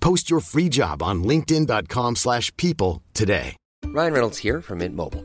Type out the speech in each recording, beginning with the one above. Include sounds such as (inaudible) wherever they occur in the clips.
Post your free job on linkedin.com/people slash people today. Ryan Reynolds here from Mint Mobile.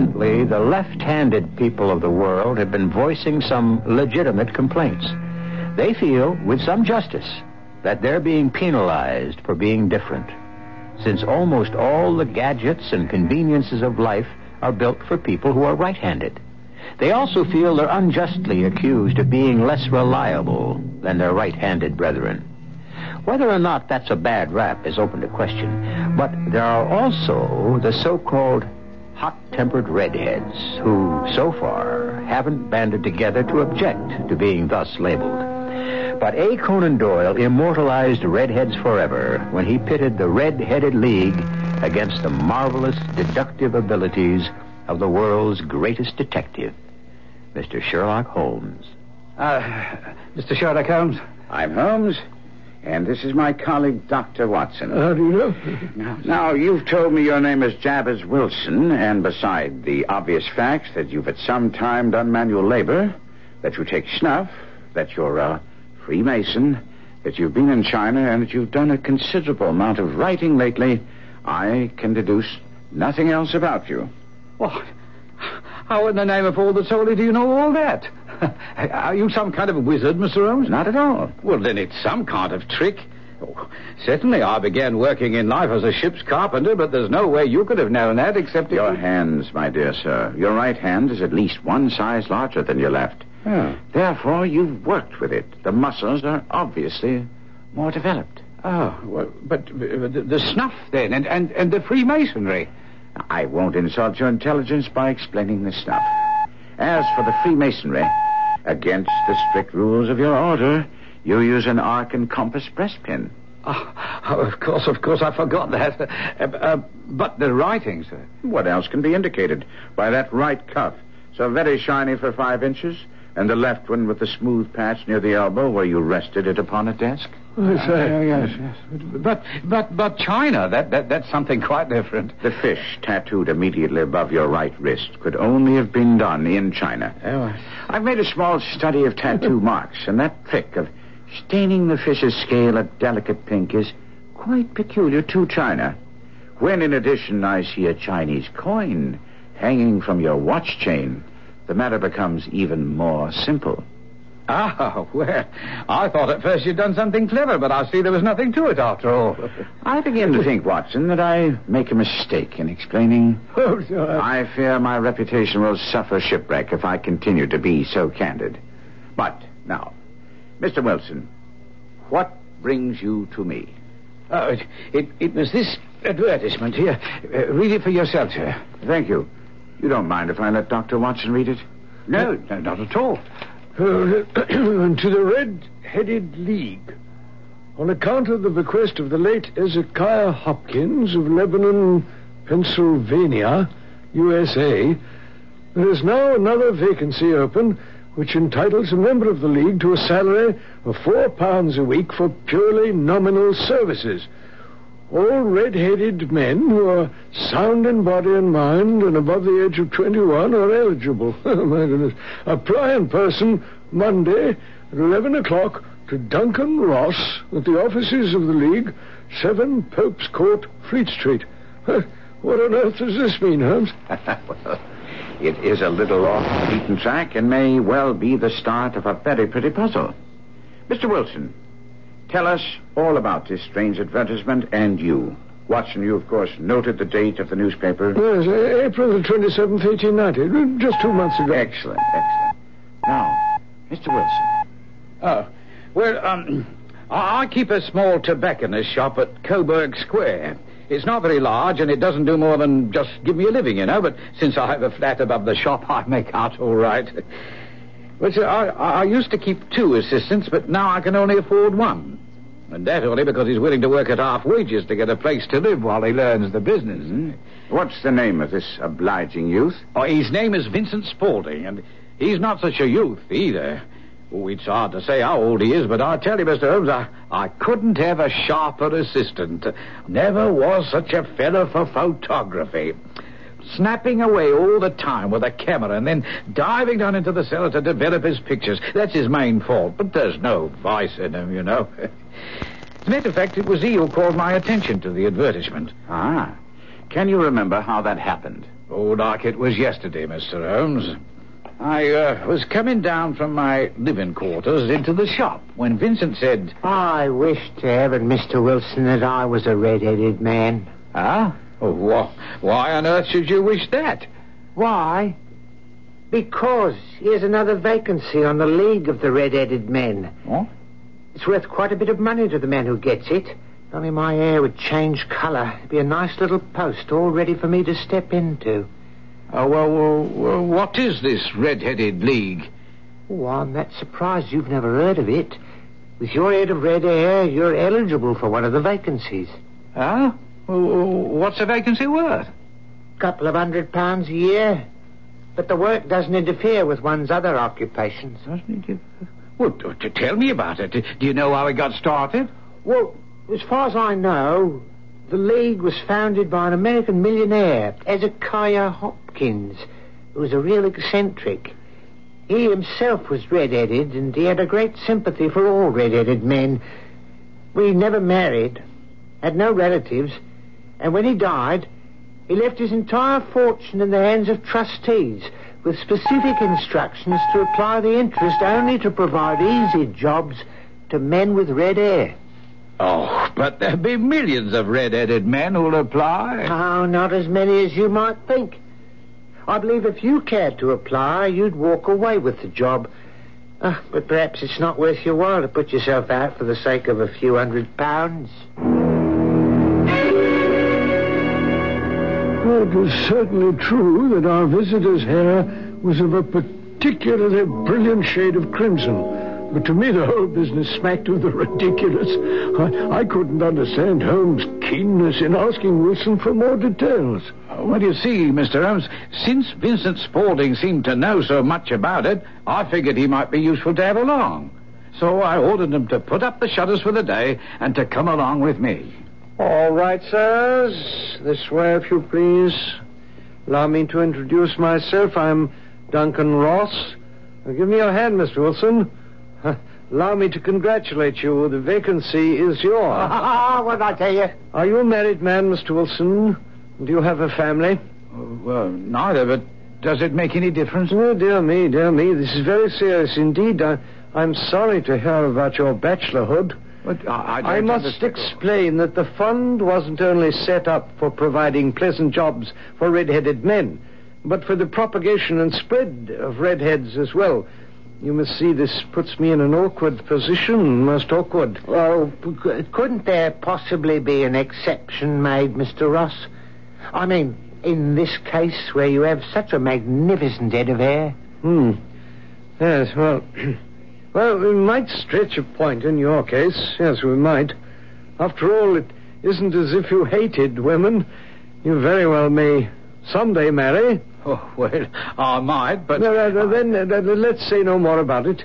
Recently, the left handed people of the world have been voicing some legitimate complaints. They feel, with some justice, that they're being penalized for being different, since almost all the gadgets and conveniences of life are built for people who are right handed. They also feel they're unjustly accused of being less reliable than their right handed brethren. Whether or not that's a bad rap is open to question, but there are also the so called hot tempered redheads who, so far, haven't banded together to object to being thus labeled. But A. Conan Doyle immortalized redheads forever when he pitted the Red-Headed League against the marvelous deductive abilities of the world's greatest detective, Mr. Sherlock Holmes. Uh, Mr. Sherlock Holmes? I'm Holmes, and this is my colleague, Dr. Watson. How do you know? Now, now, you've told me your name is Jabez Wilson, and beside the obvious facts that you've at some time done manual labor, that you take snuff, that you're a Freemason, that you've been in China, and that you've done a considerable amount of writing lately, I can deduce nothing else about you. What? How in the name of all that's holy do you know all that? (laughs) Are you some kind of a wizard, Mr. Holmes? Not at all. Well, then it's some kind of trick. Oh, certainly, I began working in life as a ship's carpenter, but there's no way you could have known that except Your hands, my dear sir. Your right hand is at least one size larger than your left. Oh. Therefore, you've worked with it. The muscles are obviously more developed. Oh, well, but uh, the, the snuff, then, and, and, and the Freemasonry. I won't insult your intelligence by explaining the snuff. As for the Freemasonry, against the strict rules of your order, you use an arc and compass breastpin. Oh, oh, of course, of course, I forgot that. Uh, uh, but the writing, sir. What else can be indicated by that right cuff? So very shiny for five inches, and the left one with the smooth patch near the elbow where you rested it upon a desk. Oh, yes, yes, yes. But, but, but China, that, that, that's something quite different. The fish tattooed immediately above your right wrist could only have been done in China. Oh, I've made a small study of tattoo (laughs) marks, and that trick of Staining the fish's scale a delicate pink is quite peculiar to China. When, in addition, I see a Chinese coin hanging from your watch chain, the matter becomes even more simple. Ah, well, I thought at first you'd done something clever, but I see there was nothing to it after all. I begin to think, Watson, that I make a mistake in explaining. Oh, sir. I fear my reputation will suffer shipwreck if I continue to be so candid. But, now, Mr. Wilson, what brings you to me? Oh, it, it, it was this advertisement here. Uh, read it for yourself, sir. Thank you. You don't mind if I let Dr. Watson read it? No, no not at all. Uh, (clears throat) to the Red-Headed League. On account of the bequest of the late Ezekiah Hopkins of Lebanon, Pennsylvania, USA, there is now another vacancy open which entitles a member of the League to a salary of four pounds a week for purely nominal services. All red-headed men who are sound in body and mind and above the age of 21 are eligible. (laughs) Oh, my goodness. Apply in person Monday at 11 o'clock to Duncan Ross at the offices of the League, 7 Pope's Court, Fleet Street. (laughs) What on earth does this mean, Holmes? (laughs) well, it is a little off the beaten track and may well be the start of a very pretty puzzle. Mr. Wilson, tell us all about this strange advertisement and you. Watson, you, of course, noted the date of the newspaper. Yes, uh, April the 27th, 1890. Just two months ago. Excellent, excellent. Now, Mr. Wilson. Oh, well, um, I I keep a small tobacconist shop at Coburg Square. It's not very large, and it doesn't do more than just give me a living, you know. But since I have a flat above the shop, I make out all right. Uh, I, I used to keep two assistants, but now I can only afford one. And that only because he's willing to work at half wages to get a place to live while he learns the business. Hmm? What's the name of this obliging youth? Oh, his name is Vincent Spaulding, and he's not such a youth either. Oh, it's hard to say how old he is, but I tell you, Mr. Holmes, I, I couldn't have a sharper assistant. Never was such a fellow for photography. Snapping away all the time with a camera and then diving down into the cellar to develop his pictures. That's his main fault, but there's no vice in him, you know. (laughs) As a matter of fact, it was he who called my attention to the advertisement. Ah. Can you remember how that happened? Oh, like it was yesterday, Mr. Holmes. I uh, was coming down from my living quarters into the shop when Vincent said, I wish to heaven, Mr. Wilson, that I was a red-headed man. Ah? Oh, wh- why on earth should you wish that? Why? Because here's another vacancy on the League of the Red-Headed Men. Oh? It's worth quite a bit of money to the man who gets it. Only my hair would change colour. It'd be a nice little post all ready for me to step into. Oh, well, well, well what is this red-headed league? Oh, I'm that surprised you've never heard of it. With your head of red hair, you're eligible for one of the vacancies. Huh? What's a vacancy worth? A couple of hundred pounds a year. But the work doesn't interfere with one's other occupations. Doesn't it? Well, t- t- tell me about it. Do you know how it got started? Well, as far as I know, the League was founded by an American millionaire, Ezekiah Hopkins, who was a real eccentric. He himself was red-headed, and he had a great sympathy for all red-headed men. We never married, had no relatives, and when he died, he left his entire fortune in the hands of trustees, with specific instructions to apply the interest only to provide easy jobs to men with red hair. Oh, but there'll be millions of red-headed men who'll apply. Oh, not as many as you might think. I believe if you cared to apply, you'd walk away with the job. Uh, but perhaps it's not worth your while to put yourself out for the sake of a few hundred pounds. Well, it was certainly true that our visitor's hair was of a particularly brilliant shade of crimson. But to me, the whole business smacked of the (laughs) ridiculous. I, I couldn't understand Holmes' keenness in asking Wilson for more details. Oh, well, you see, Mr. Holmes, since Vincent Spaulding seemed to know so much about it, I figured he might be useful to have along. So I ordered him to put up the shutters for the day and to come along with me. All right, sirs. This way, if you please. Allow me to introduce myself. I'm Duncan Ross. Now, give me your hand, Mr. Wilson. (laughs) Allow me to congratulate you. The vacancy is yours. (laughs) Ah, what did I tell you? Are you a married man, Mr. Wilson? Do you have a family? Well, neither, but does it make any difference? Oh, dear me, dear me. This is very serious indeed. I, I'm sorry to hear about your bachelorhood. But I, I, I don't must understand. explain that the fund wasn't only set up for providing pleasant jobs for red-headed men, but for the propagation and spread of redheads as well. You must see this puts me in an awkward position, most awkward. Well, couldn't there possibly be an exception made, Mr. Ross? I mean, in this case where you have such a magnificent head of hair. Hmm. Yes, well, (clears throat) well, we might stretch a point in your case. Yes, we might. After all, it isn't as if you hated women. You very well may someday marry. Oh, well, I might, but... No, no, no, then uh, let's say no more about it.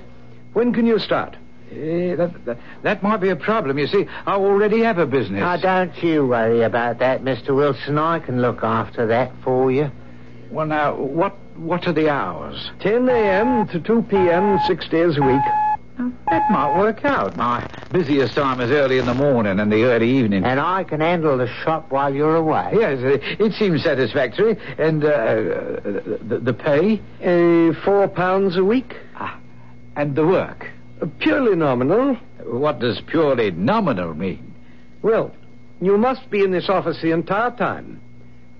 When can you start? Eh, that, that, that might be a problem. You see, I already have a business. Now, don't you worry about that, Mr. Wilson. I can look after that for you. Well, now, what what are the hours? 10 a.m. to 2 p.m., six days a week. That might work out. My busiest time is early in the morning and the early evening. And I can handle the shop while you're away. Yes, uh, it seems satisfactory. And uh, the, the pay? Uh, four pounds a week. Ah, and the work? Uh, purely nominal. What does purely nominal mean? Well, you must be in this office the entire time.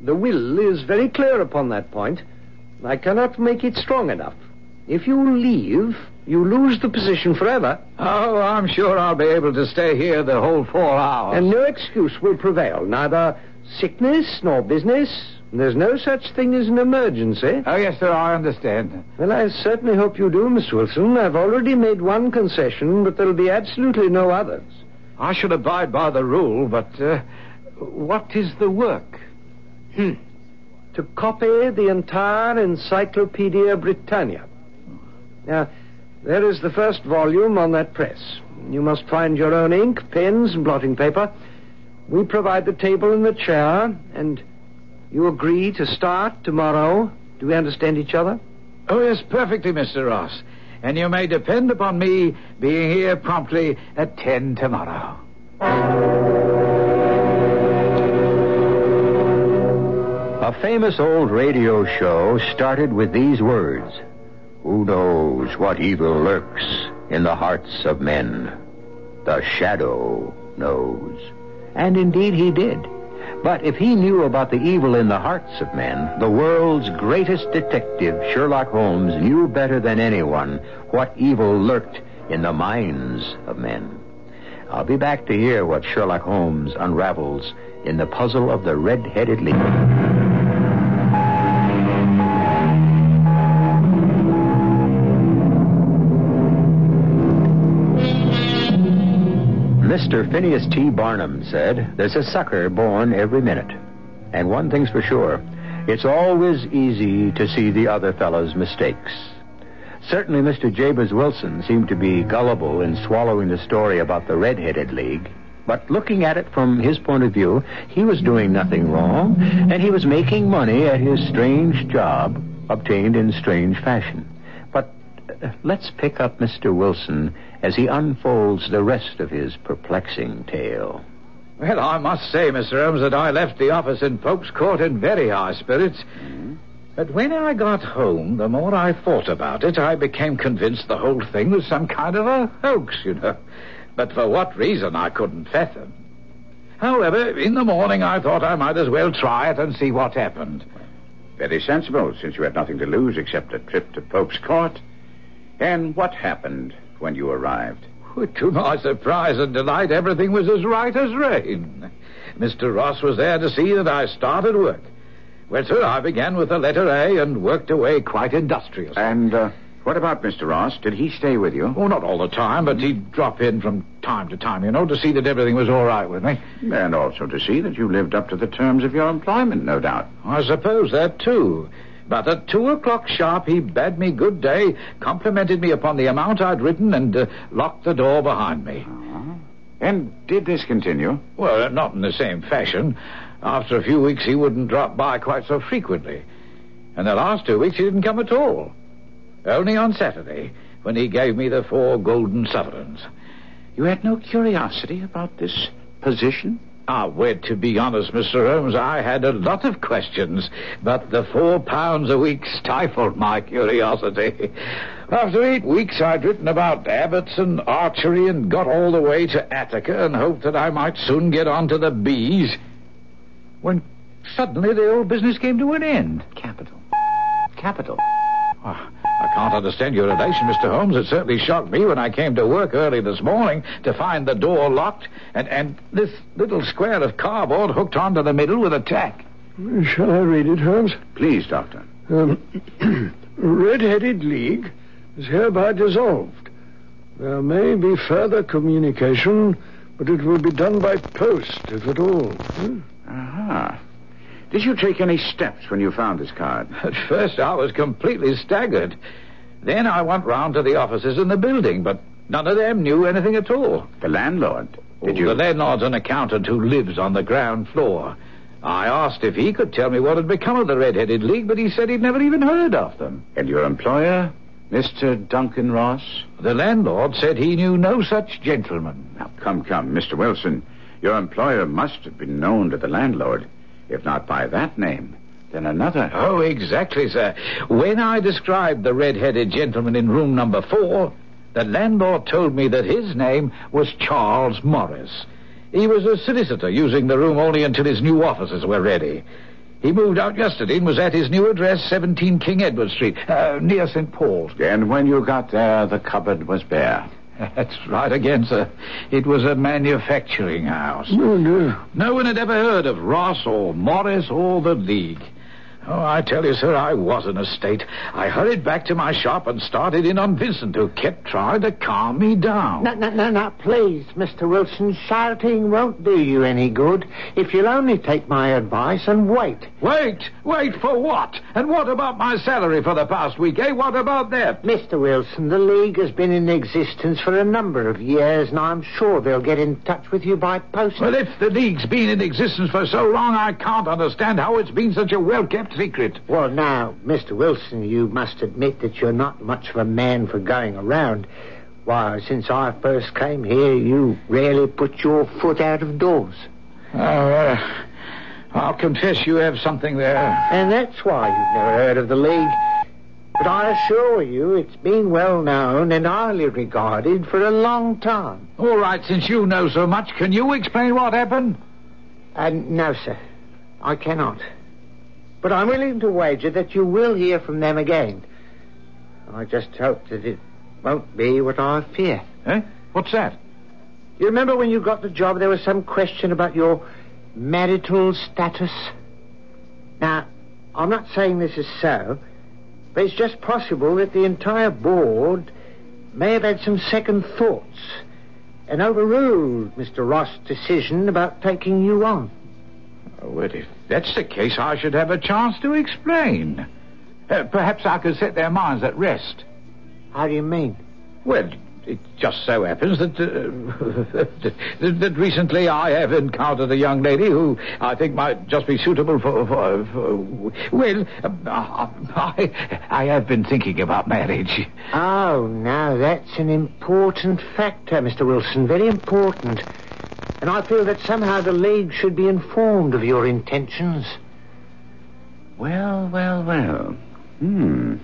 The will is very clear upon that point. I cannot make it strong enough. If you leave, you lose the position forever. Oh, I'm sure I'll be able to stay here the whole four hours. And no excuse will prevail. Neither sickness nor business. There's no such thing as an emergency. Oh, yes, sir, I understand. Well, I certainly hope you do, Mr. Wilson. I've already made one concession, but there'll be absolutely no others. I shall abide by the rule, but uh, what is the work? Hmm. To copy the entire Encyclopedia Britannica. Now, there is the first volume on that press. You must find your own ink, pens, and blotting paper. We provide the table and the chair, and you agree to start tomorrow. Do we understand each other? Oh, yes, perfectly, Mr. Ross. And you may depend upon me being here promptly at 10 tomorrow. A famous old radio show started with these words Who knows what evil lurks in the hearts of men? The shadow knows. And indeed he did. But if he knew about the evil in the hearts of men, the world's greatest detective, Sherlock Holmes, knew better than anyone what evil lurked in the minds of men. I'll be back to hear what Sherlock Holmes unravels in the puzzle of the red-headed leaper. Mr. Phineas T. Barnum said, There's a sucker born every minute. And one thing's for sure, it's always easy to see the other fellow's mistakes. Certainly, Mr. Jabez Wilson seemed to be gullible in swallowing the story about the Red-Headed League. But looking at it from his point of view, he was doing nothing wrong, and he was making money at his strange job, obtained in strange fashion. But uh, let's pick up Mr. Wilson as he unfolds the rest of his perplexing tale. Well, I must say, Mr. Holmes, that I left the office in Pope's Court in very high spirits. But when I got home, the more I thought about it, I became convinced the whole thing was some kind of a hoax, you know. But for what reason, I couldn't fathom. However, in the morning, I thought I might as well try it and see what happened. Very sensible, since you had nothing to lose except a trip to Pope's Court. And what happened when you arrived? To my surprise and delight, everything was as right as rain. Mr. Ross was there to see that I started work. Well, sir, I began with the letter A and worked away quite industriously. And uh, what about Mr. Ross? Did he stay with you? Oh, not all the time, but he'd drop in from time to time, you know, to see that everything was all right with me. And also to see that you lived up to the terms of your employment, no doubt. I suppose that, too. But at two o'clock sharp, he bade me good day, complimented me upon the amount I'd written, and uh, locked the door behind me. And did this continue? Well, not in the same fashion. After a few weeks, he wouldn't drop by quite so frequently. And the last two weeks, he didn't come at all. Only on Saturday, when he gave me the four golden sovereigns. You had no curiosity about this position? Ah, well, to be honest, Mr. Holmes, I had a lot of questions, but the four pounds a week stifled my curiosity. After eight weeks, I'd written about abbots and archery and got all the way to Attica and hoped that I might soon get on to the bees. When suddenly the old business came to an end. Capital. Capital. Oh, I can't understand your relation, Mr. Holmes. It certainly shocked me when I came to work early this morning to find the door locked and, and this little square of cardboard hooked onto the middle with a tack. Shall I read it, Holmes? Please, Doctor. Um, (clears throat) Red-Headed League is hereby dissolved. There may be further communication, but it will be done by post, if at all. Hmm? Aha. Did you take any steps when you found this card? At first, I was completely staggered. Then I went round to the offices in the building, but none of them knew anything at all. The landlord? Did Oh, you? The landlord's an accountant who lives on the ground floor. I asked if he could tell me what had become of the Red-Headed League, but he said he'd never even heard of them. And your employer, Mr. Duncan Ross? The landlord said he knew no such gentleman. Now, come, come, Mr. Wilson. Your employer must have been known to the landlord. If not by that name, then another. Oh, exactly, sir. When I described the red-headed gentleman in room number four, the landlord told me that his name was Charles Morris. He was a solicitor using the room only until his new offices were ready. He moved out yesterday and was at his new address, 17 King Edward Street, uh, near St. Paul's. And when you got there, the cupboard was bare. That's right again, sir. It was a manufacturing house. Oh, no. No one had ever heard of Ross or Morris or the League. Oh, I tell you, sir, I was in a state. I hurried back to my shop and started in on Vincent, who kept trying to calm me down. No, no, no, no, please, Mr. Wilson. Shouting won't do you any good if you'll only take my advice and wait. Wait, wait for what? And what about my salary for the past week, eh? What about that? Mr. Wilson, the League has been in existence for a number of years, and I'm sure they'll get in touch with you by post. Well, if the League's been in existence for so long, I can't understand how it's been such a well-kept secret. Well, now, Mr. Wilson, you must admit that you're not much of a man for going around. Why, since I first came here, you rarely put your foot out of doors. Oh, uh, I'll confess you have something there. And that's why you've never heard of the League. But I assure you, it's been well known and highly regarded for a long time. All right, since you know so much, can you explain what happened? Uh, no, sir. I cannot. But I'm willing to wager that you will hear from them again. I just hope that it won't be what I fear. Eh? What's that? You remember when you got the job, there was some question about your marital status? Now, I'm not saying this is so, but it's just possible that the entire board may have had some second thoughts and overruled Mr. Ross' decision about taking you on. Oh, well, if that's the case, I should have a chance to explain. Uh, perhaps I could set their minds at rest. How do you mean? Well, it just so happens that, uh, (laughs) that, that recently I have encountered a young lady who I think might just be suitable for. for, for well, uh, I, I have been thinking about marriage. Oh, now that's an important factor, Mr. Wilson. Very important. And I feel that somehow the League should be informed of your intentions. Well, well, well. Hmm.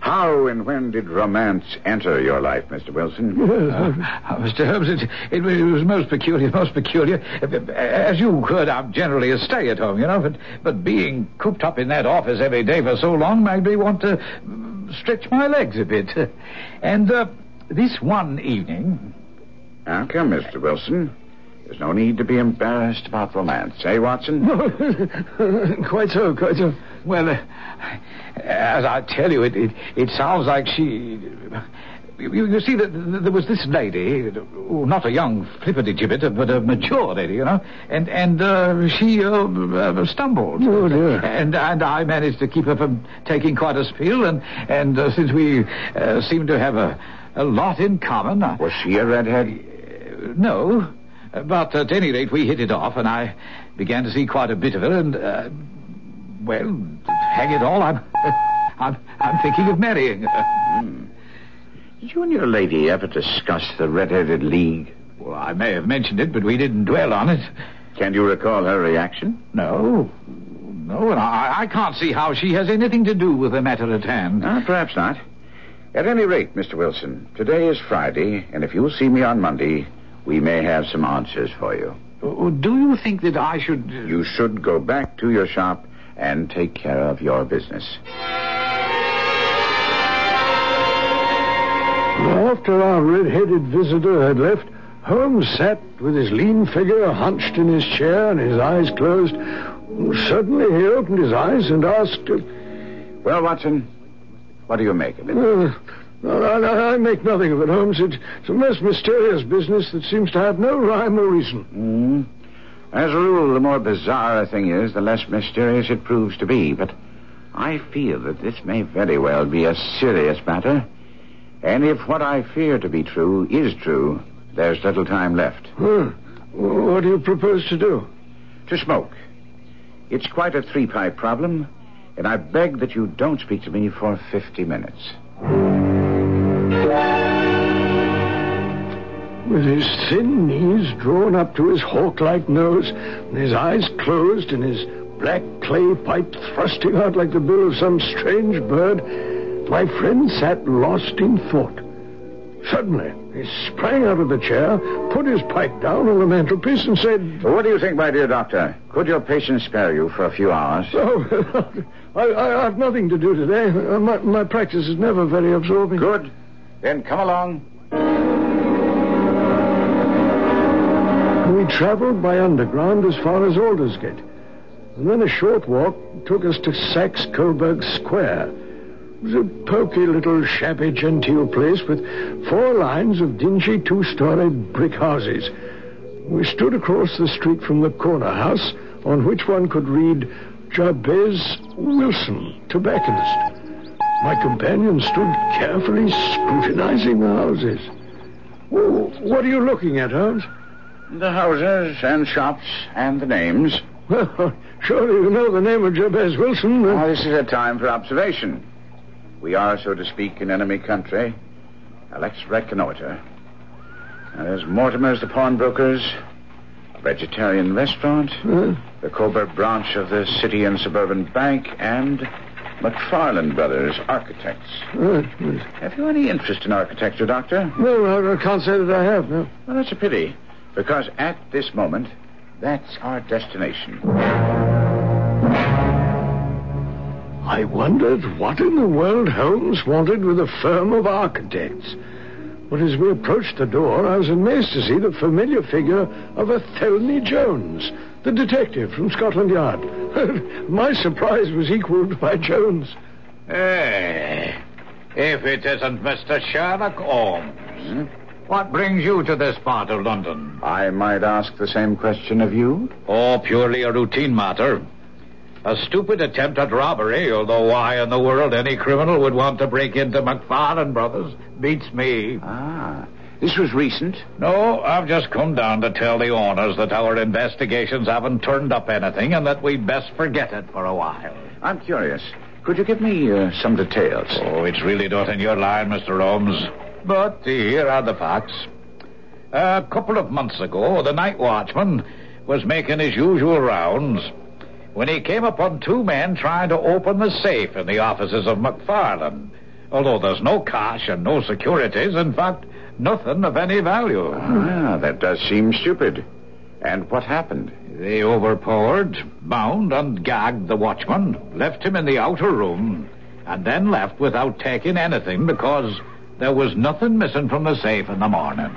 How and when did romance enter your life, Mr. Wilson? (laughs) Uh, Mr. Holmes, it, it, it was most peculiar, (laughs) most peculiar. As you heard, I'm generally a stay-at-home, you know, but, but being cooped up in that office every day for so long made me want to stretch my legs a bit. (laughs) And uh, this one evening... Now, come, Mr. Wilson. There's no need to be embarrassed about romance, eh, Watson? (laughs) quite so, quite so. Well, uh, as I tell you, it, it, it sounds like she... You, you see, that there was this lady, not a young flippity gibbet, but a mature lady, you know, and and uh, she uh, uh, stumbled. Oh, dear. And and I managed to keep her from taking quite a spill, and and uh, since we uh, seem to have a, a lot in common, I, Was she a redhead? no, but at any rate, we hit it off, and I began to see quite a bit of her, and uh, well, hang it all, I'm (laughs) I'm I'm thinking of marrying her. Hmm. Did you and your lady ever discuss the Red-Headed League? Well, I may have mentioned it, but we didn't dwell on it. Can you recall her reaction? No. No, and I, I can't see how she has anything to do with the matter at hand. Ah, perhaps not. At any rate, Mr. Wilson, today is Friday, and if you'll see me on Monday, we may have some answers for you. Uh, Do you think that I should... uh, You should go back to your shop and take care of your business. After our red-headed visitor had left, Holmes sat with his lean figure hunched in his chair and his eyes closed. Suddenly he opened his eyes and asked, uh, Well, Watson, what do you make of it? uh, I, I make nothing of it, Holmes. It's, it's a most mysterious business that seems to have no rhyme or reason. Hmm. As a rule, the more bizarre a thing is, the less mysterious it proves to be. But I feel that this may very well be a serious matter. And if what I fear to be true is true, there's little time left. Huh. What do you propose to do? To smoke. It's quite a three pipe problem, and I beg that you don't speak to me for 50 minutes. With his thin knees drawn up to his hawk-like nose, and his eyes closed, and his black clay pipe thrusting out like the bill of some strange bird, my friend sat lost in thought. Suddenly, he sprang out of the chair, put his pipe down on the mantelpiece, and said, What do you think, my dear doctor? Could your patient spare you for a few hours? (laughs) Oh, (laughs) I, I have nothing to do today. My, my practice is never very absorbing. Good. Then come along. We traveled by underground as far as Aldersgate. And then a short walk took us to Saxe Coburg Square. It was a poky little shabby genteel place with four lines of dingy two-story brick houses. We stood across the street from the corner house on which one could read Jabez Wilson, tobacconist. My companion stood carefully scrutinizing the houses. What are you looking at, Holmes? The houses and shops and the names. Well, (laughs) surely you know the name of Jabez Wilson. Now, this is a time for observation. We are, so to speak, in enemy country. Now, let's reconnoiter. Now, there's Mortimer's the pawnbrokers, a vegetarian restaurant, uh, the Coburg branch of the City and Suburban Bank, and McFarland Brothers Architects. uh, Have you any interest in architecture, Doctor? no, I, I can't say that I have, no. Well, that's a pity, because at this moment, that's our destination. I wondered what in the world Holmes wanted with a firm of architects. But as we approached the door, I was amazed to see the familiar figure of Athelney Jones, the detective from Scotland Yard. (laughs) My surprise was equaled by Jones. Eh, if it isn't Mr. Sherlock Holmes. What brings you to this part of London? I might ask the same question of you. Oh, purely a routine matter. A stupid attempt at robbery, although why in the world any criminal would want to break into McFarlane Brothers beats me. Ah, this was recent. No, I've just come down to tell the owners that our investigations haven't turned up anything and that we'd best forget it for a while. I'm curious. Could you give me uh, some details? Oh, it's really not in your line, Mr. Holmes. But here are the facts. A couple of months ago, the night watchman was making his usual rounds when he came upon two men trying to open the safe in the offices of McFarlane. Although there's no cash and no securities, in fact, nothing of any value. Ah, that does seem stupid. And what happened? They overpowered, bound, and gagged the watchman, left him in the outer room, and then left without taking anything because there was nothing missing from the safe in the morning.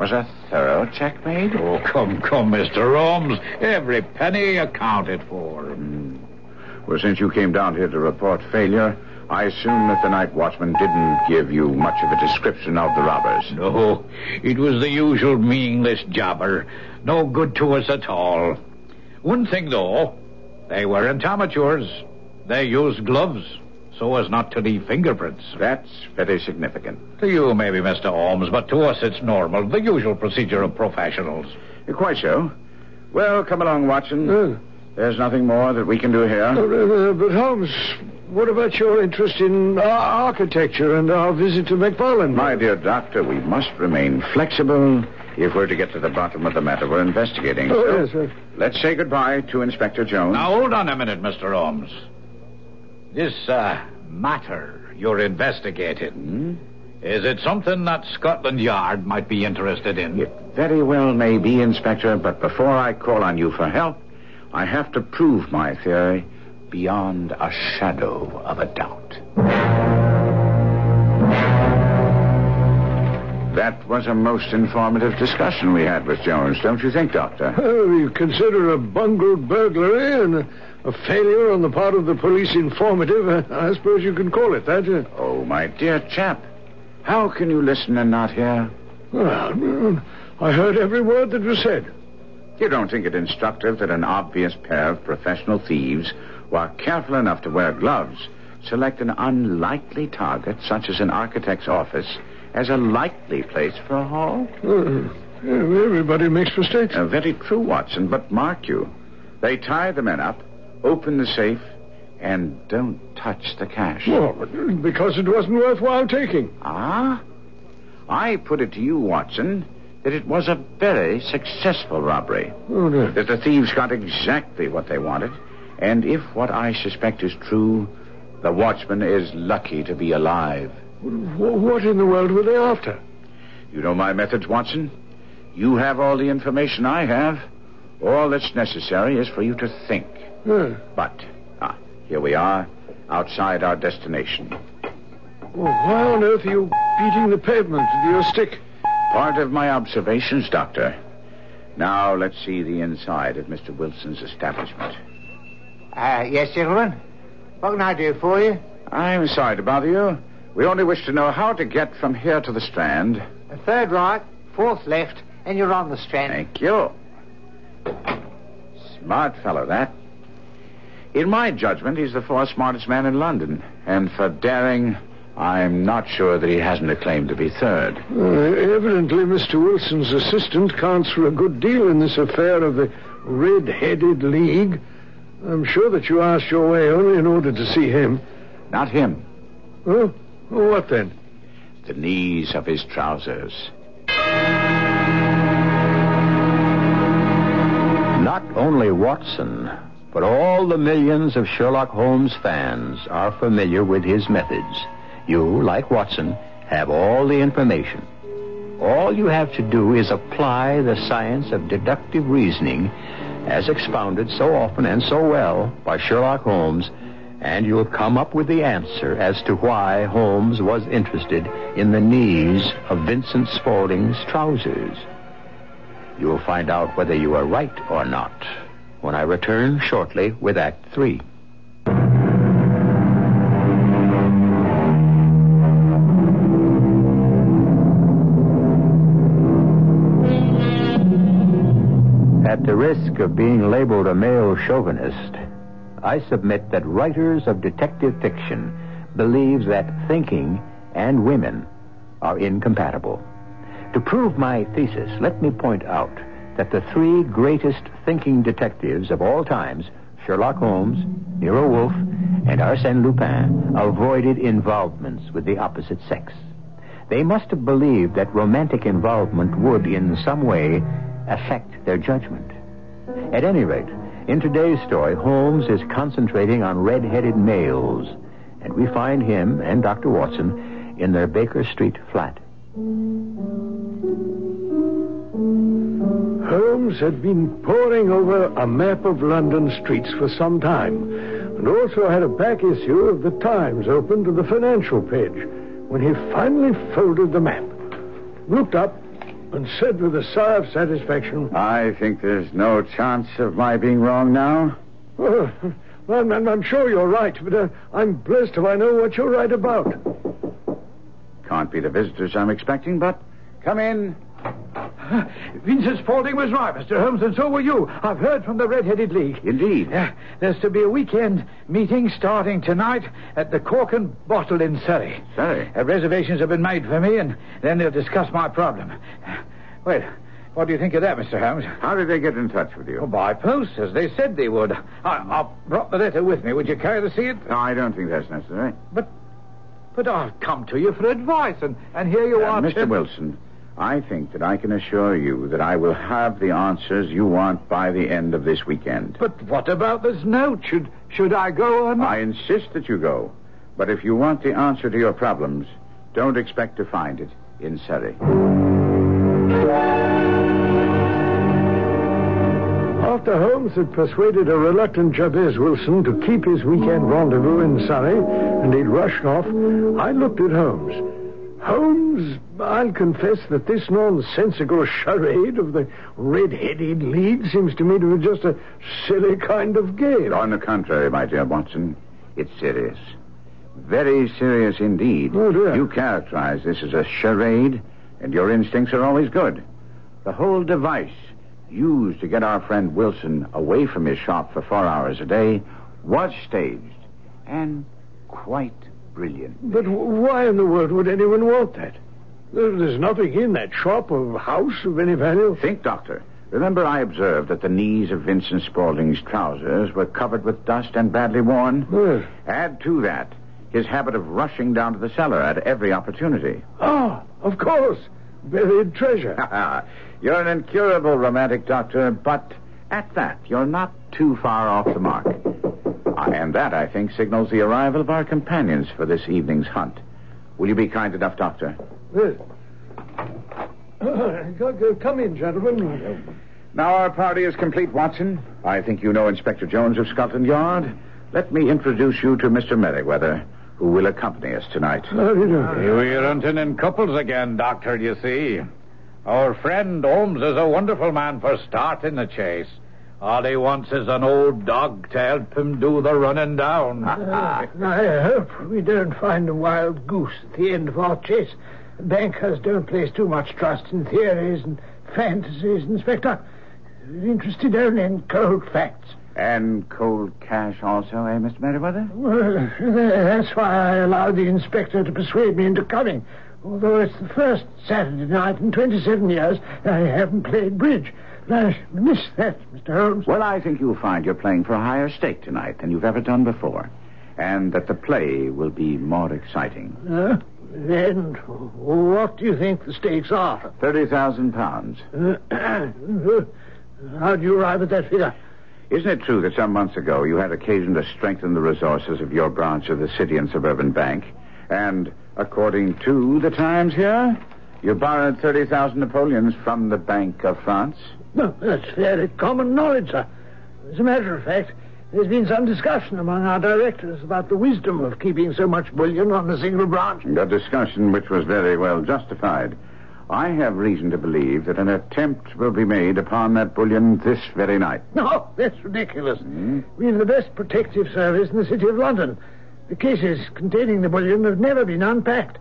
Was a thorough check made? Oh, come, come, Mr. Holmes. Every penny accounted for. Well, since you came down here to report failure, I assume that the night watchman didn't give you much of a description of the robbers. No, it was the usual meaningless jobber. No good to us at all. One thing, though, they weren't amateurs. They used gloves so as not to leave fingerprints. That's very significant. To you, maybe, Mr. Holmes, but to us it's normal, the usual procedure of professionals. Quite so. Well, come along, Watson. Uh, There's nothing more that we can do here. Uh, uh, but Holmes, what about your interest in ar- architecture and our visit to McFarland? My dear doctor, we must remain flexible if we're to get to the bottom of the matter we're investigating. Oh, So yes, sir. Let's say goodbye to Inspector Jones. Now, hold on a minute, Mr. Holmes. This, uh, matter you're investigating, is it something that Scotland Yard might be interested in? It very well may be, Inspector, but before I call on you for help, I have to prove my theory beyond a shadow of a doubt. That was a most informative discussion we had with Jones, don't you think, Doctor? Oh, you consider a bungled burglary and a, a failure on the part of the police informative. uh, I suppose you can call it that. uh. Oh, my dear chap, how can you listen and not hear? Well, I heard every word that was said. You don't think it instructive that an obvious pair of professional thieves, who are careful enough to wear gloves, select an unlikely target, such as an architect's office, as a likely place for a haul? Uh, everybody makes mistakes. Uh, very true, Watson, but mark you, they tie the men up, open the safe, and don't touch the cash. Well, because it wasn't worthwhile taking. Ah? I put it to you, Watson, that it was a very successful robbery. Oh, no. That the thieves got exactly what they wanted. And if what I suspect is true, the watchman is lucky to be alive. What in the world were they after? You know my methods, Watson. You have all the information I have. All that's necessary is for you to think. Uh, But, ah, here we are, outside our destination. well, why on earth are you beating the pavement with your stick? Part of my observations, Doctor. Now let's see the inside of Mr. Wilson's establishment. Uh, yes, gentlemen. What can I do for you? I'm sorry to bother you. We only wish to know how to get from here to the Strand. A third right, fourth left, and you're on the strand. Thank you. Smart fellow, that. In my judgment, he's the fourth smartest man in London. And for daring, I'm not sure that he hasn't a claim to be third. Uh, evidently, Mr. Wilson's assistant counts for a good deal in this affair of the Red-Headed League. I'm sure that you asked your way only in order to see him. Not him. Oh, well, what then? The knees of his trousers. Not only Watson, but all the millions of Sherlock Holmes fans are familiar with his methods. You, like Watson, have all the information. All you have to do is apply the science of deductive reasoning as expounded so often and so well by Sherlock Holmes, and you'll come up with the answer as to why Holmes was interested in the knees of Vincent Spaulding's trousers. You'll find out whether you are right or not when I return shortly with Act Three. Risk of being labeled a male chauvinist, I submit that writers of detective fiction believe that thinking and women are incompatible. To prove my thesis, let me point out that the three greatest thinking detectives of all times, Sherlock Holmes, Nero Wolfe, and Arsène Lupin, avoided involvements with the opposite sex. They must have believed that romantic involvement would, in some way, affect their judgment. At any rate, in today's story, Holmes is concentrating on red-headed males, and we find him and Dr. Watson in their Baker Street flat. Holmes had been poring over a map of London streets for some time, and also had a back issue of the Times open to the financial page when he finally folded the map, looked up, and said with a sigh of satisfaction, I think there's no chance of my being wrong now. oh, well, I'm, I'm sure you're right, but uh, I'm blessed if I know what you're right about. Can't be the visitors I'm expecting, but come in. Vincent Spaulding was right, Mr. Holmes, and so were you. I've heard from the Red-Headed League. Indeed. Uh, there's to be a weekend meeting starting tonight at the Cork and Bottle in Surrey. Surrey? Uh, reservations have been made for me, and then they'll discuss my problem. Well, What do you think of that, Mr. Holmes? How did they get in touch with you? Well, by post, as they said they would. I, I brought the letter with me. Would you care to see it? No, I don't think that's necessary. But, but I've come to you for advice, and, and here you Uh, are. Mr. Wilson, I think that I can assure you that I will have the answers you want by the end of this weekend. But what about this note? Should should I go or not? I insist that you go. But if you want the answer to your problems, don't expect to find it in Surrey. After Holmes had persuaded a reluctant Jabez Wilson to keep his weekend rendezvous in Surrey, and he'd rushed off, I looked at Holmes. Holmes, I'll confess that this nonsensical charade of the red-headed league seems to me to be just a silly kind of game. On the contrary, my dear Watson, it's serious. Very serious indeed. Oh, dear. You characterize this as a charade, and your instincts are always good. The whole device used to get our friend Wilson away from his shop for four hours a day was staged and quite brilliant. But why in the world would anyone want that? There's nothing in that shop or house of any value. Think, Doctor. Remember, I observed that the knees of Vincent Spaulding's trousers were covered with dust and badly worn. Yes. Add to that his habit of rushing down to the cellar at every opportunity. Ah, of course. Buried treasure. (laughs) you're an incurable romantic, Doctor, but at that, you're not too far off the mark. And that, I think, signals the arrival of our companions for this evening's hunt. Will you be kind enough, Doctor? Yes. (coughs) Go- go- Come in, gentlemen. Now our party is complete, Watson. I think you know Inspector Jones of Scotland Yard. Let me introduce you to Mr. Merriweather, who will accompany us tonight. How do you do? We're hunting in couples again, Doctor, you see. Our friend Holmes is a wonderful man for starting the chase. All he wants is an old dog to help him do the running down. I hope we don't find a wild goose at the end of our chase. Bankers don't place too much trust in theories and fantasies, Inspector. We're interested only in cold facts. And cold cash also, eh, Mr. Merriweather? Well, that's why I allowed the inspector to persuade me into coming. Although it's the first Saturday night in 27 years I haven't played bridge. I miss that, Mr. Holmes. Well, I think you'll find you're playing for a higher stake tonight than you've ever done before. And that the play will be more exciting. Uh, and what do you think the stakes are? Thirty thousand pounds. Uh, how do you arrive at that figure? Isn't it true that some months ago you had occasion to strengthen the resources of your branch of the City and Suburban Bank? And according to the Times here, you borrowed 30,000 Napoleons from the Bank of France? No, that's fairly common knowledge, sir. As a matter of fact, there's been some discussion among our directors about the wisdom of keeping so much bullion on a single branch. A discussion which was very well justified. I have reason to believe that an attempt will be made upon that bullion this very night. (laughs) No, that's ridiculous. Hmm? We've the best protective service in the City of London. The cases containing the bullion have never been unpacked.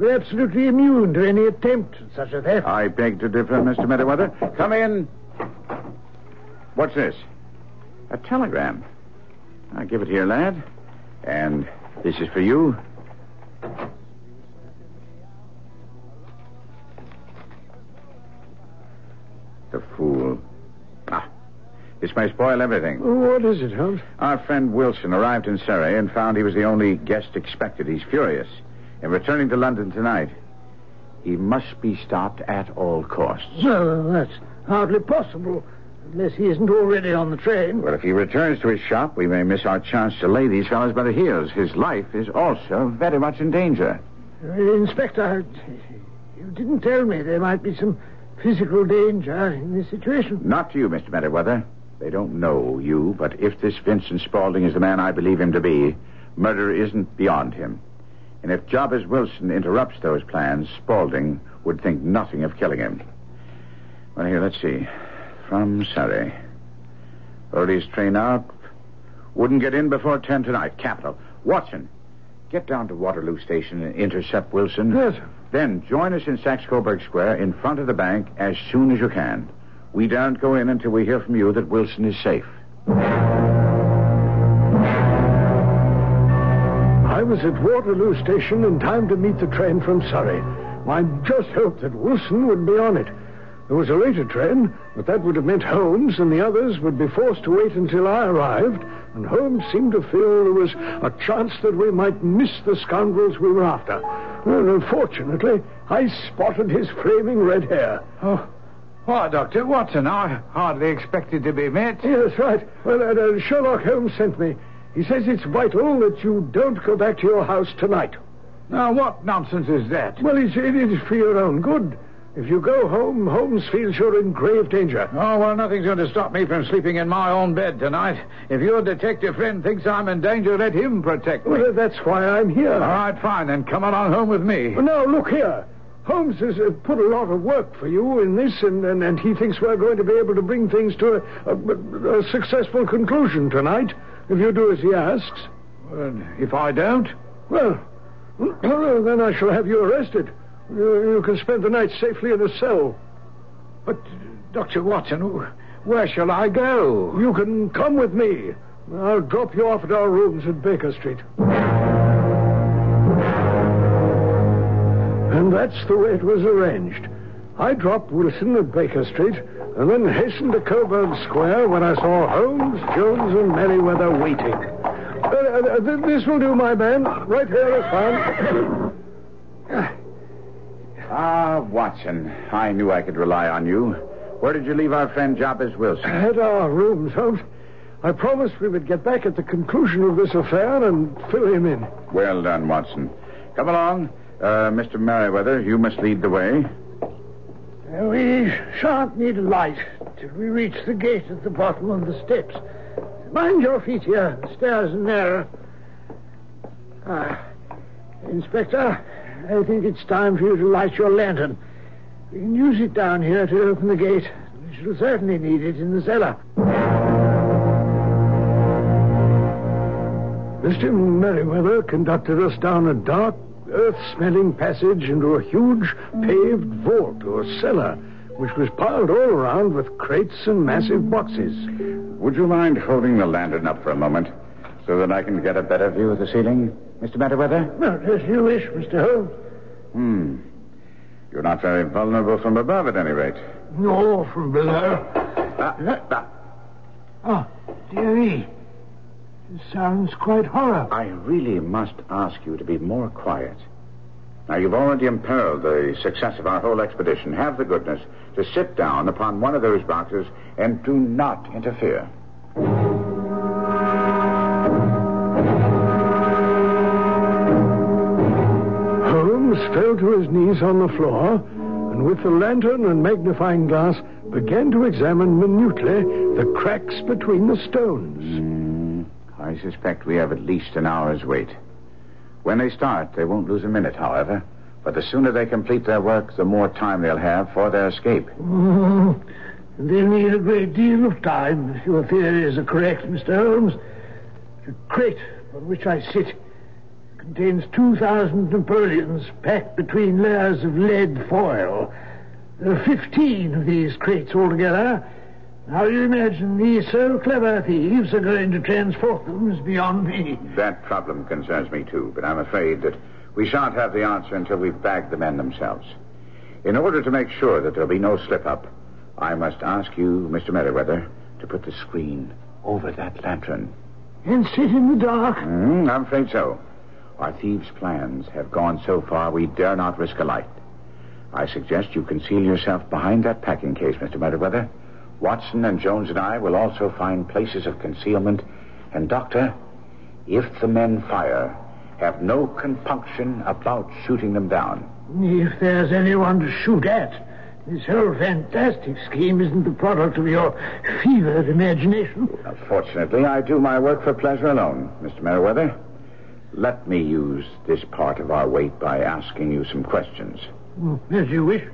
We're absolutely immune to any attempt at such a theft. I beg to differ, Mr. Merriweather. Come in. What's this? A telegram. I'll give it here, lad. And this is for you. The fool. Ah, this may spoil everything. What is it, Holmes? Our friend Wilson arrived in Surrey and found he was the only guest expected. He's furious. In returning to London tonight, he must be stopped at all costs. No, that's hardly possible, unless he isn't already on the train. Well, if he returns to his shop, we may miss our chance to lay these fellows by the heels. His life is also very much in danger. Uh, Inspector, you didn't tell me there might be some physical danger in this situation. Not to you, Mr. Merriweather. They don't know you, but if this Vincent Spaulding is the man I believe him to be, murder isn't beyond him. And if Jabez Wilson interrupts those plans, Spaulding would think nothing of killing him. Well, here, let's see. From Surrey. Earliest train out. Wouldn't get in before 10 tonight. Capital. Watson, get down to Waterloo Station and intercept Wilson. Yes. Then join us in Saxe Coburg Square in front of the bank as soon as you can. We daren't go in until we hear from you that Wilson is safe. Was at Waterloo Station in time to meet the train from Surrey. I just hoped that Wilson would be on it. There was a later train, but that would have meant Holmes and the others would be forced to wait until I arrived, and Holmes seemed to feel there was a chance that we might miss the scoundrels we were after. Well, unfortunately, I spotted his flaming red hair. Oh, why, Dr. Watson, I hardly expected to be met. Yes, right. Well, uh, uh, Sherlock Holmes sent me. He says it's vital that you don't go back to your house tonight. Now, what nonsense is that? Well, it's, it is for your own good. If you go home, Holmes feels you're in grave danger. Oh, well, nothing's going to stop me from sleeping in my own bed tonight. If your detective friend thinks I'm in danger, let him protect me. Well, that's why I'm here. All right, fine, then come along home with me. Well, now, look here. Holmes has uh, put a lot of work for you in this, and, and, and he thinks we're going to be able to bring things to a, a, a successful conclusion tonight, if you do as he asks. Well, if I don't? Well, then I shall have you arrested. You, you can spend the night safely in a cell. But, Dr. Watson, where shall I go? You can come with me. I'll drop you off at our rooms at Baker Street. And that's the way it was arranged. I dropped Wilson at Baker Street and then hastened to Coburg Square where I saw Holmes, Jones, and Merriweather waiting. Uh, uh, this will do, my man. Right here is fine. ah, Watson. I knew I could rely on you. Where did you leave our friend Jabez Wilson? At our rooms, Holmes. I promised we would get back at the conclusion of this affair and fill him in. Well done, Watson. Come along. Uh, Mr. Merriweather, you must lead the way. We shan't need a light till we reach the gate at the bottom of the steps. Mind your feet here. The stairs are narrow. Ah, Inspector, I think it's time for you to light your lantern. We can use it down here to open the gate. We shall certainly need it in the cellar. Mr. Merriweather conducted us down a dark, earth smelling passage into a huge paved vault or cellar, which was piled all around with crates and massive boxes. Would you mind holding the lantern up for a moment so that I can get a better view of the ceiling, Mr. Merriweather? Well, as you wish, Mr. Holmes. Hmm. You're not very vulnerable from above, at any rate. No, from below. Ah, ah. Oh, dearie. It sounds quite horrible. I really must ask you to be more quiet. Now, you've already imperiled the success of our whole expedition. Have the goodness to sit down upon one of those boxes and do not interfere. Holmes fell to his knees on the floor and with the lantern and magnifying glass began to examine minutely the cracks between the stones. Mm, I suspect we have at least an hour's wait. When they start, they won't lose a minute, however. But the sooner they complete their work, the more time they'll have for their escape. Oh, they'll need a great deal of time if your theories are correct, Mr. Holmes. The crate on which I sit contains 2,000 Napoleons packed between layers of lead foil. There are 15 of these crates altogether. How you imagine these so clever thieves are going to transport them is beyond me. That problem concerns me, too, but I'm afraid that we shan't have the answer until we've bagged the men themselves. In order to make sure that there'll be no slip up, I must ask you, Mr. Merriweather, to put the screen over that lantern. And sit in the dark? Mm, I'm afraid so. Our thieves' plans have gone so far we dare not risk a light. I suggest you conceal yourself behind that packing case, Mr. Merriweather. Watson and Jones and I will also find places of concealment. And, Doctor, if the men fire, have no compunction about shooting them down. If there's anyone to shoot at, this whole fantastic scheme isn't the product of your fevered imagination. Fortunately, I do my work for pleasure alone, Mr. Merriweather. Let me use this part of our wait by asking you some questions. Mm, as you wish.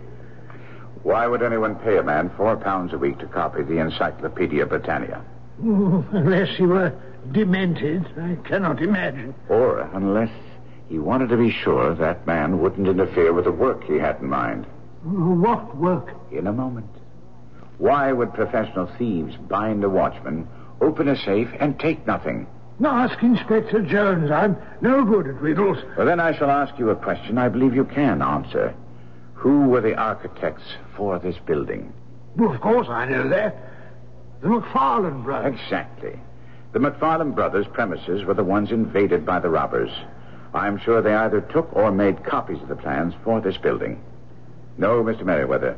Why would anyone pay a man four pounds a week to copy the Encyclopedia Britannica? Oh, unless he were demented, I cannot imagine. Or unless he wanted to be sure that man wouldn't interfere with the work he had in mind. Oh, what work? In a moment. Why would professional thieves bind a watchman, open a safe, and take nothing? Now ask Inspector Jones. I'm no good at riddles. Well, then I shall ask you a question I believe you can answer. Who were the architects for this building? Well, of course I know that. The McFarland brothers. Exactly. The McFarland brothers' premises were the ones invaded by the robbers. I'm sure they either took or made copies of the plans for this building. No, Mr. Merriweather.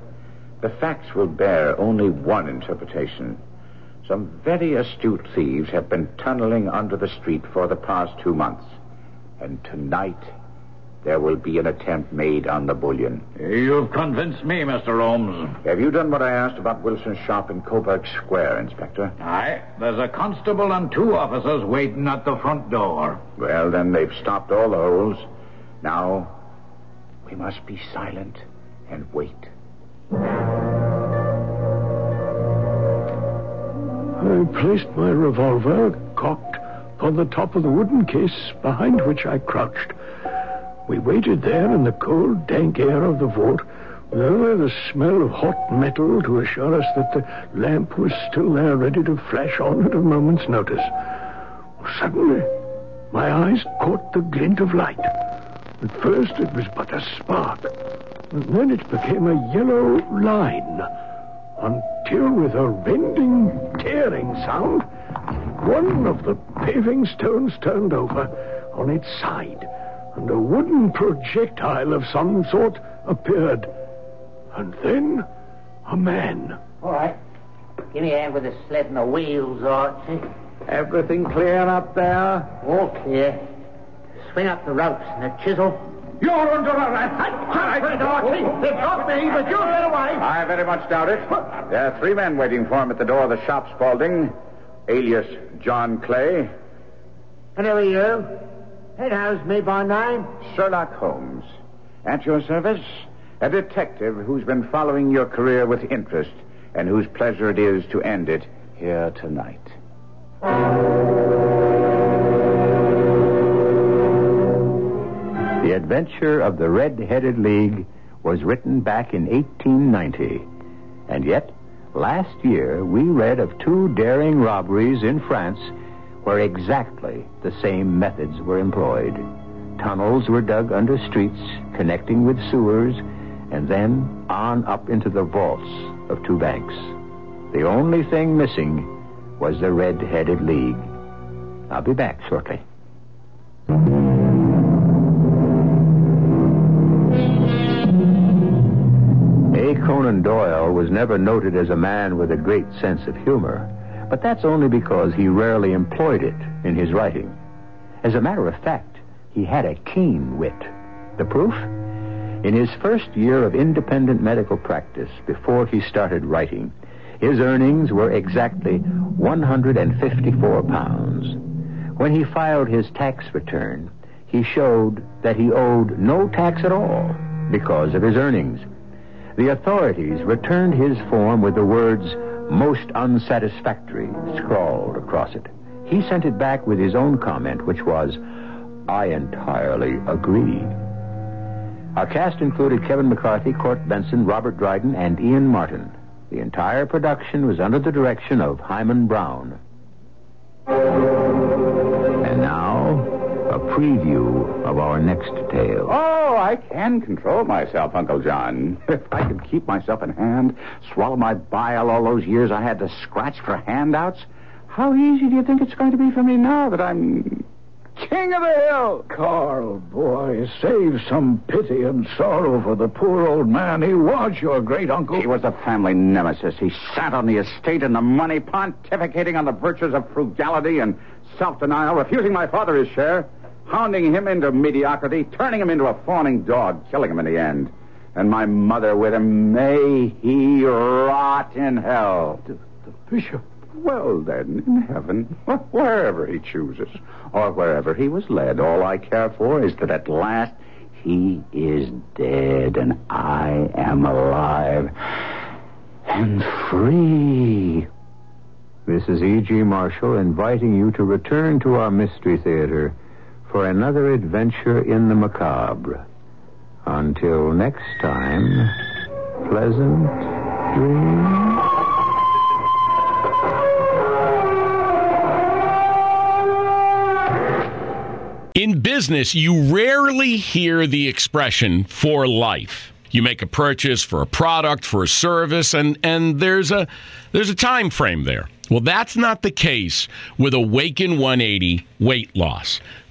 The facts will bear only one interpretation. Some very astute thieves have been tunneling under the street for the past two months. And tonight, there will be an attempt made on the bullion. You've convinced me, Mr. Holmes. Have you done what I asked about Wilson's shop in Coburg Square, Inspector? Aye. There's a constable and two officers waiting at the front door. Well, then they've stopped all the holes. Now, we must be silent and wait. I placed my revolver, cocked, on the top of the wooden case behind which I crouched. We waited there in the cold, dank air of the vault, with only the smell of hot metal to assure us that the lamp was still there ready to flash on at a moment's notice. Suddenly, my eyes caught the glint of light. At first, it was but a spark, and then it became a yellow line, until with a rending, tearing sound, one of the paving stones turned over on its side, and a wooden projectile of some sort appeared. And then a man. All right. Give me a hand with the sled and the wheels, Archie. Everything clear up there? All clear. Swing up the ropes and the chisel. You're under arrest. All right, Archie. They've got me, but you get away. I very much doubt it. There are three men waiting for him at the door of the shop, Spaulding, alias John Clay. And who are you? It knows me by name. Sherlock Holmes. At your service, a detective who's been following your career with interest and whose pleasure it is to end it here tonight. The Adventure of the Red-Headed League was written back in 1890. And yet, last year we read of two daring robberies in France where exactly the same methods were employed. Tunnels were dug under streets connecting with sewers and then on up into the vaults of two banks. The only thing missing was the Red-Headed League. I'll be back shortly. A. Conan Doyle was never noted as a man with a great sense of humor, but that's only because he rarely employed it in his writing. As a matter of fact, he had a keen wit. The proof? In his first year of independent medical practice, before he started writing, his earnings were exactly 154 pounds. When he filed his tax return, he showed that he owed no tax at all because of his earnings. The authorities returned his form with the words most unsatisfactory scrawled across it. He sent it back with his own comment, which was, I entirely agree. Our cast included Kevin McCarthy, Court Benson, Robert Dryden, and Ian Martin. The entire production was under the direction of Himan Brown. And now, a preview of our next tale. Oh, I can control myself, Uncle John. If I could keep myself in hand, swallow my bile all those years I had to scratch for handouts, how easy do you think it's going to be for me now that I'm king of the hill? Carl, boy, save some pity and sorrow for the poor old man. He was your great uncle. He was a family nemesis. He sat on the estate and the money, pontificating on the virtues of frugality and self-denial, refusing my father his share, hounding him into mediocrity, turning him into a fawning dog, killing him in the end. And my mother with him, may he rot in hell. The, the bishop. Well, then, in heaven, wherever he chooses, or wherever he was led, all I care for is that at last he is dead and I am alive and free. This is E.G. Marshall inviting you to return to our Mystery Theater for another adventure in the macabre. Until next time, pleasant dreams. In business, you rarely hear the expression for life. You make a purchase for a product, for a service, and, and there's a there's a time frame there. Well, that's not the case with Awaken 180 weight loss.